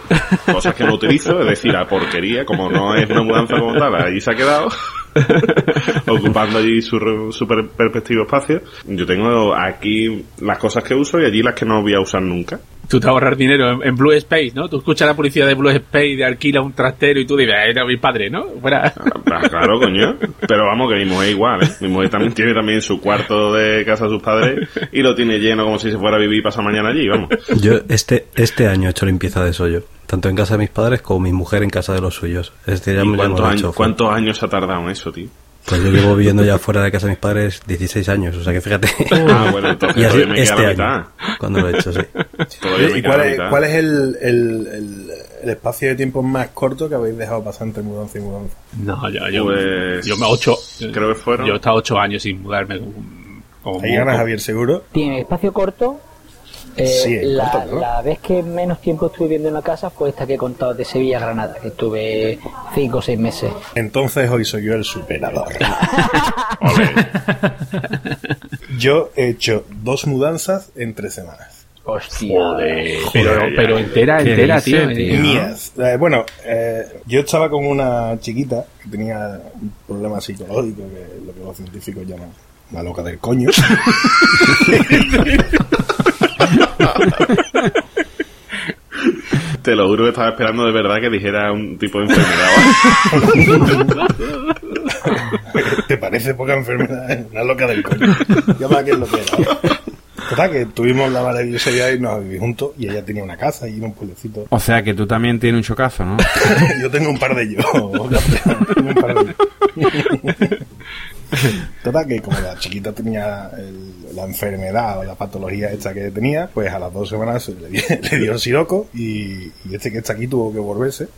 Cosas que no utilizo, es decir, a porquería, como no es una mudanza como tal, ahí se ha quedado. ocupando allí su, re- su per- perspectivo espacio. Yo tengo aquí las cosas que uso y allí las que no voy a usar nunca. Tú te ahorras dinero en, en Blue Space, ¿no? Tú escuchas la publicidad de Blue Space, de alquila un trastero y tú dices, "Eh, era mi padre, ¿no? Fuera. Ah, Claro, coño. Pero vamos, que mi mujer igual, ¿eh? Mi mujer también tiene también su cuarto de casa de sus padres y lo tiene lleno como si se fuera a vivir y pasar mañana allí, vamos. Yo este, este año he hecho limpieza de sollo, tanto en casa de mis padres como mi mujer en casa de los suyos. Este ya ¿Y me cuántos, hemos años, hecho. ¿Cuántos años ha tardado en eso, tío? Pues yo llevo viviendo ya fuera de casa de mis padres 16 años, o sea que fíjate. Ah, bueno, entonces y así me este la año, cuando lo he hecho, sí. ¿Y cuál es, cuál es el, el, el, el espacio de tiempo más corto que habéis dejado pasar entre mudanza y mudanza? No, yo, yo, Pues, yo me ocho. creo que fueron- Yo he estado ocho años sin mudarme. como- como- Ahí ganas Javier seguro. Tiene espacio corto. Eh, Sí, la, corto, claro. la vez que menos tiempo estuve viviendo en la casa fue esta que he contado de Sevilla a Granada, que estuve cinco o seis meses. Entonces hoy soy yo el superador. yo he hecho dos mudanzas en tres semanas. Hostia. Joder, pero, Joder, pero entera, ¿Qué entera, dice, tío. tío? Eh, Mías. Eh, bueno, eh, yo estaba con una chiquita que tenía un problema psicológico, que es lo que los científicos llaman la loca del coño. Te lo juro que estaba esperando de verdad que dijera un tipo de enfermedad. ¿Te parece poca enfermedad? Una loca del coño. Llama que es lo que era. Total, que tuvimos la maravillosa idea de irnos a vivir juntos y ella tenía una casa y un pueblecito. O sea que tú también tienes un chocazo, ¿no? Yo tengo un par de ellos. Tengo un par de ellos. Total, que como la chiquita tenía el- la enfermedad o la patología esta que tenía, pues a las dos semanas le, le dio siroco y, este que está aquí tuvo que volverse.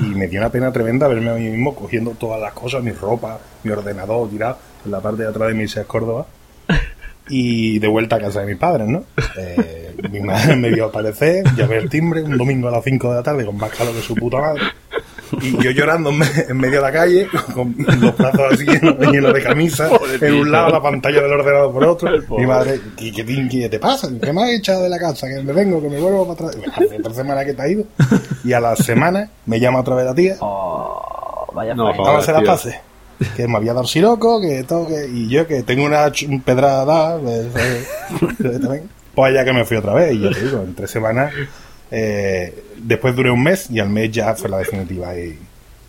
Y me dio una pena tremenda verme a mí mismo cogiendo todas las cosas, mi ropa, mi ordenador tirado en la parte de atrás de mi Seat Córdoba y de vuelta a casa de mis padres, ¿no? Eh, mi madre me vio aparecer, llamé el timbre un domingo a las 5 de la tarde con más calor que su puta madre. Y yo llorando en, me- en medio de la calle, con los brazos así llenos, llenos de camisa, en un lado la pantalla del ordenador por otro. Mi madre, ¿qué, qué, qué- qué te pasa? ¿Qué me has echado de la casa? Que me vengo, que me vuelvo para atrás. Hace tres semanas que te ha ido. Y a la semana me llama otra vez la tía. Oh, vaya No, Vamos a hacer las. Que me había dado siroco, que todo, que, y yo que tengo una pedrada, pues, eh, pues allá que me fui otra vez, y ya te digo, en tres semanas, eh, después duré un mes, y al mes ya fue la definitiva, y,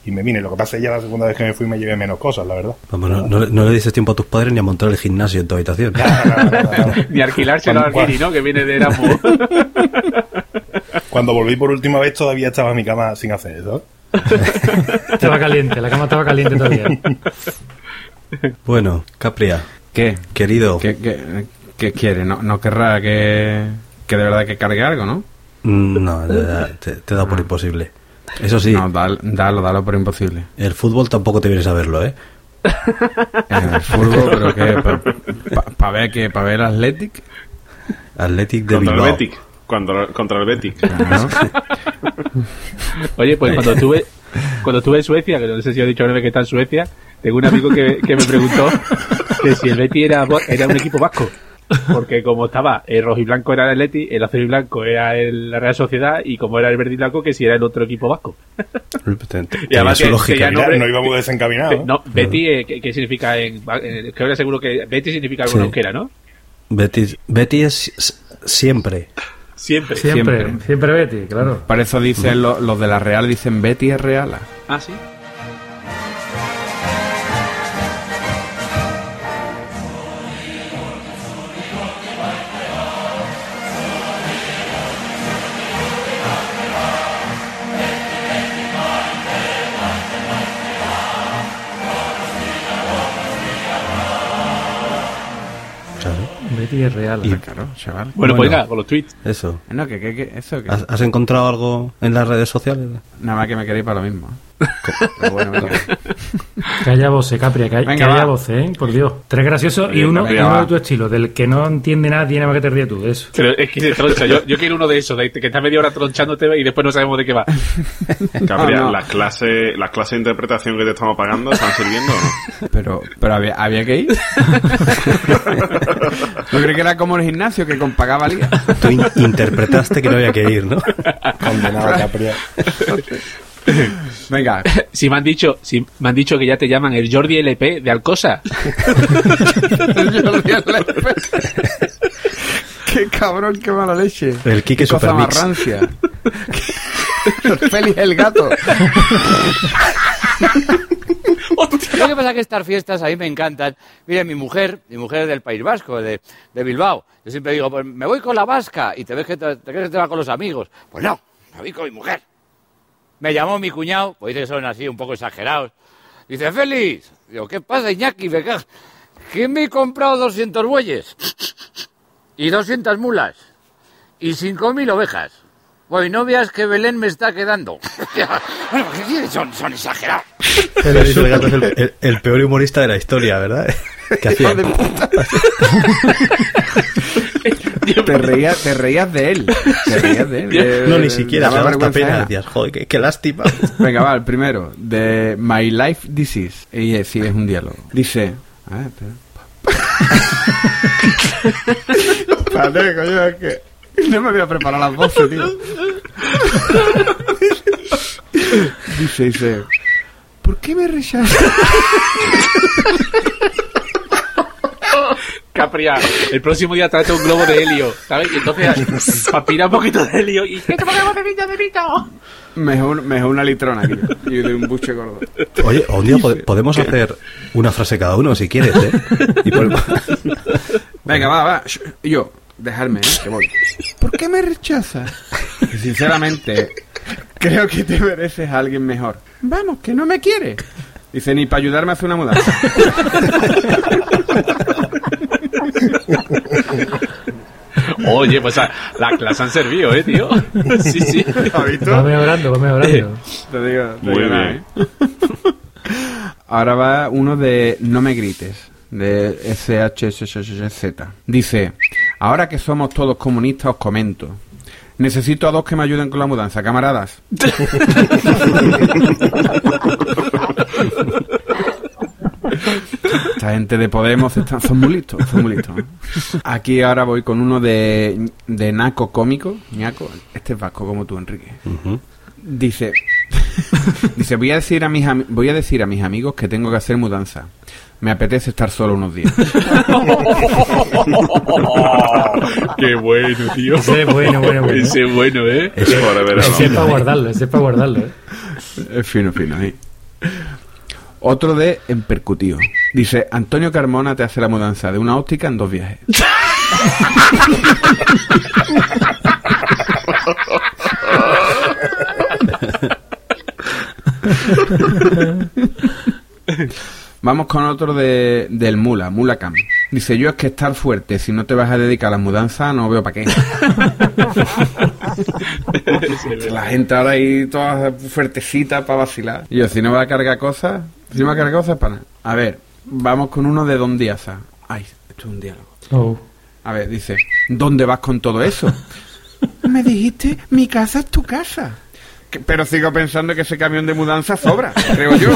y me vine. Lo que pasa es que ya la segunda vez que me fui me llevé menos cosas, la verdad. Vamos, no, no le- no le dices tiempo a tus padres ni a montar el gimnasio en tu habitación. No. Ni alquilárselo al Giri, ¿no? Que viene de Erasmus. Cuando volví por última vez todavía estaba en mi cama sin hacer eso. Estaba caliente, la cama estaba caliente todavía. Bueno, Capria, ¿Qué? querido, ¿Qué, qué, qué quiere? ¿No, no querrá que, que de verdad que cargue algo, no? Mm, no, ya- ya, te, te he dado por imposible. Eso sí, No, dal- dalo, dalo por imposible. el fútbol tampoco te vienes a verlo, ¿eh? El fútbol, pero que para ver que para ver el Athletic. Athletic de contra el Bilbao. Betis. Contra, contra el Betis. Claro. Oye, pues cuando estuve, cuando estuve en Suecia, que no sé si he dicho una vez que está en Suecia, tengo un amigo que, que me preguntó que si el Betis era, era un equipo vasco. Porque como estaba el rojo y blanco era el Atleti, el azul y blanco era el- la Real Sociedad y como era el verde y blanco que si era el otro equipo vasco. Te- Y además tenía su que- lógica. que ya nombre- no íbamos desencaminados. No, Betty, eh, ¿qué, qué significa en, en- creo que seguro que Betty significa algo Sí. euskera, ¿no? Betis, Betis es siempre. Siempre. Siempre, Siempre. siempre, Betty, claro. Por eso dicen lo- los de la Real, dicen Betty es real. Ah, sí. Es real. Y- Claro, chaval. Bueno, pues Bueno. venga, con los tweets. eso. No, que, que, que- eso que... ¿Has, has encontrado algo en las redes sociales? Nada más que me queréis para lo mismo. Pero bueno, venga. Que haya voces, Capria, que, hay- Venga, voces, ¿eh? Por Dios. Tres graciosos y uno, uno de tu estilo, del que no entiende nada más que te ríes tú de eso. Pero es que troncha. Yo, yo quiero uno de esos, de que está media hora tronchándote y después no sabemos de qué va. Capria, No, no. ¿las clases las clases de interpretación que te estamos pagando están sirviendo o no? Pero, pero había, había que ir. ¿No crees que era como el gimnasio que con paga valía? Tú in- interpretaste que no había que ir, ¿no? Condenado a Capria. Venga, Si me han dicho, si me han dicho que ya te llaman el Jordi LP de Alcosa. qué cabrón, qué mala leche. El Qué cosa más rancia. Félix el gato. Lo que pasa es que estas fiestas a mí me encantan. Mire, mi mujer, mi mujer es del País Vasco, de, de Bilbao. Yo siempre digo, pues me voy con la vasca y te ves que te, te crees que te vas con los amigos. Pues no, me voy con mi mujer. Me llamó mi cuñado, pues dice que son así un poco exagerados. Dice, Félix, digo, ¿qué pasa, Iñaki? Cago- Que me he comprado 200 bueyes y 200 mulas y 5.000 ovejas. Bueno, y no veas que Belén me está quedando. bueno, ¿qué son, son exagerados. Pero el gato es el, el- el peor humorista de la historia, ¿verdad? ¿Qué hacía? Te reías, te reías de él. Te reías de él. Eh, No, ni siquiera, me daba hasta pena. Decías, joder, qué, qué lástima. Venga, va, el primero. De My Life Disease. Y es, sí, es un diálogo. Dice... A ver, espera. Espérate, coño, es que... No me había preparado las voces, tío. Dice, dice... ¿Por qué me rechazas? Capria, el próximo día trate un globo de helio, ¿sabes? Y entonces aspira un poquito de helio y... ¿Qué te ponemos de vino, de vino? Mejor, mejor una litrona aquí. Y de un buche gordo. Oye, un día pode- podemos hacer una frase cada uno, si quieres, ¿eh? Y por- Venga, va, va. Yo, dejarme, ¿eh? que voy. ¿Por qué me rechazas? Sinceramente, creo que te mereces a alguien mejor. Vamos, que no me quiere. Dice, ni para ayudarme a hacer una mudanza. Oye, pues a- la clase han servido, ¿eh, tío? Sí, sí. Va mejorando, va mejorando. Te digo, te Muy digo nada, bien. ¿eh? Ahora va uno de No me grites, de SHZ. Dice, ahora que somos todos comunistas os comento. Necesito a dos que me ayuden con la mudanza, camaradas. Esta gente de Podemos están, son muy listos, son muy listos. ¿eh? Aquí ahora voy con uno de, de Naco cómico, Ñaco, este es vasco como tú, Enrique. Dice, dice voy a decir a mis voy a decir a mis amigos que tengo que hacer mudanza. Me apetece estar solo unos días. Qué bueno, tío. Ese es bueno, bueno, bueno. Ese es bueno, ¿eh? Ese es para guardarlo, ese es para guardarlo. ¿eh? Es fino, fino, ahí. Otro de en percutivo. Dice, Antonio Carmona te hace la mudanza de una óptica en dos viajes. Vamos con otro de, del Mula, Mula Cam. Dice, yo es que estar fuerte, si no te vas a dedicar a la mudanza, no veo para qué. La gente ahora ahí toda fuertecita para vacilar. Y yo, si no va a cargar cosas, si a cargar cosas, para nada. A ver, vamos con uno de Don Díaz. Ay, esto es un diálogo. Oh. A ver, dice, ¿dónde vas con todo eso? Me dijiste, mi casa es tu casa. Que- Pero sigo pensando que ese camión de mudanza sobra, creo yo.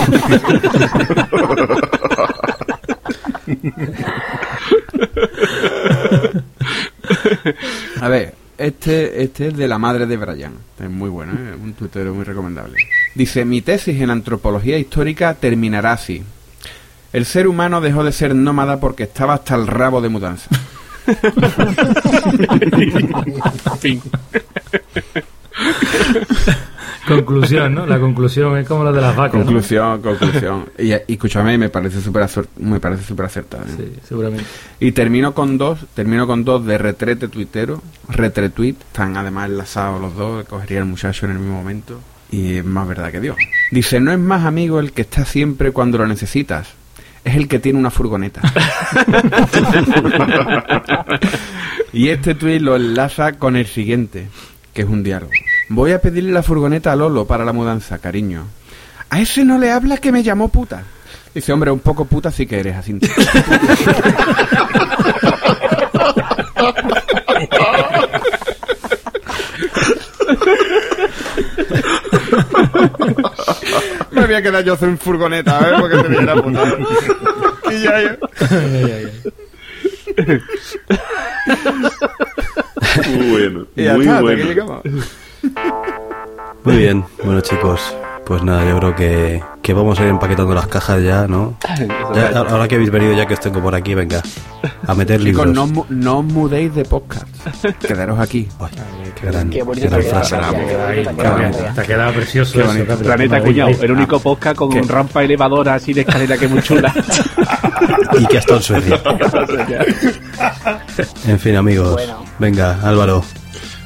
A ver, este, este es de la madre de Brian. Es muy bueno, ¿eh? un tuitero muy recomendable. Dice, mi tesis en antropología histórica terminará así. El ser humano dejó de ser nómada porque estaba hasta el rabo de mudanza. Fin. Conclusión, ¿no? La conclusión es como la de las vacas. ¿no? Conclusión, conclusión. Y, y escúchame, me parece súper me parece súper acertada. ¿eh? Sí, seguramente. Y termino con dos, termino con dos de retrete tuitero, retretweet, están además enlazados los dos, cogería el muchacho en el mismo momento. Y es más verdad que Dios. Dice, no es más amigo el que está siempre cuando lo necesitas, es el que tiene una furgoneta. y este tuit lo enlaza con el siguiente, que es un diálogo. Voy a pedirle la furgoneta a Lolo para la mudanza, cariño. A ese no le habla que me llamó puta. Dice, hombre, un poco puta sí que eres, así. Me había quedado yo en furgoneta, ¿eh? Porque te diera puta. Y ya yo. Muy bueno, Y ya muy está, hasta aquí bueno. llegamos. Muy bien, bueno chicos, pues nada, yo creo que, que vamos a ir empaquetando las cajas ya, ¿no? Ya, ahora que habéis venido ya que os tengo por aquí, venga, a meter Chicos, libros. no, os mu- no os mudéis de podcast. Quedaros aquí. Ay, qué gran, Qué bonito gran frase. Capria, qué bonito te Qué queda, bonito. Capria. Te ha quedado precioso eso, bonito. Planeta. Cuñado, el único podcast con ¿Qué? rampa elevadora así de escalera que es muy chula. Y que hasta en Suecia. En fin, amigos, Bueno. venga, Álvaro,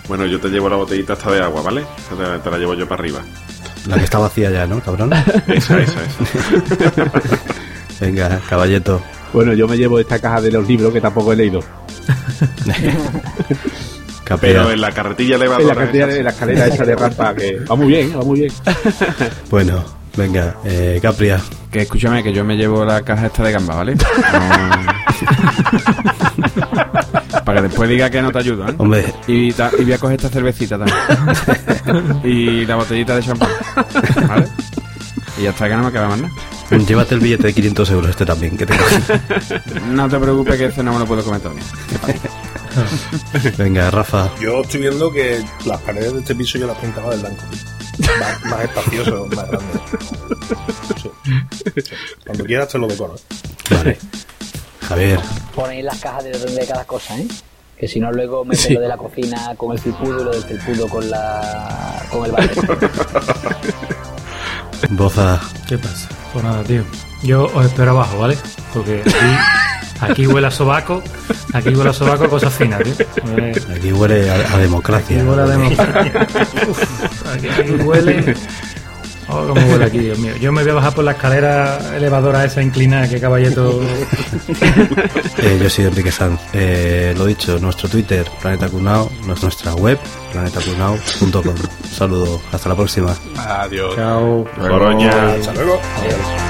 Bueno, yo te llevo la botellita esta de agua, ¿vale? Te, te la llevo yo para arriba. La que está vacía ya, ¿no, cabrón? Esa, esa, esa. Venga, caballeto. Bueno, yo me llevo esta caja de los libros que tampoco he leído. Pero en la carretilla elevadora. En la, cartilla esa, de la escalera esa de rampa que va muy bien, va muy bien. Bueno, venga, eh, Capria. Que escúchame, que yo me llevo la caja esta de gamba, ¿vale? No- Para que después diga que no te ayudo, ¿eh? Hombre, Y, ta- y voy a coger esta cervecita también. y la botellita de champán. ¿Vale? Y ya está, que no me queda más nada. llévate el billete de 500 euros este también, que tengo. No te preocupes que ese no me lo puedo comer todavía. Venga, Rafa. Yo estoy viendo que las paredes de este piso yo las pintaba de blanco. Más, más espacioso, más grande. Sí. Sí. Cuando quieras te lo decoro. ¿eh? Vale. Javier. Ponéis las cajas de donde cada cosa, ¿eh? Que si no, luego metes Sí. lo de la cocina con el felpudo y lo del felpudo con la con el barrio. Boza. ¿Qué pasa? Pues nada, tío. Yo os espero abajo, ¿vale? Porque aquí, aquí huele a sobaco, aquí huele a sobaco a cosas finas, tío. Eh, Aquí huele a, a democracia. Aquí huele a democracia. Uf, aquí, aquí huele. Oh, cómo huele aquí, Dios mío. Yo me voy a bajar por la escalera elevadora esa inclinada que caballeto. Eh, yo soy Enrique Sanz. Eh, lo dicho, nuestro Twitter, Planeta Cunao, nuestra web, planetacunao.com. Saludo, hasta la próxima. Adiós. Chao. Coroña. Hasta luego. Adiós.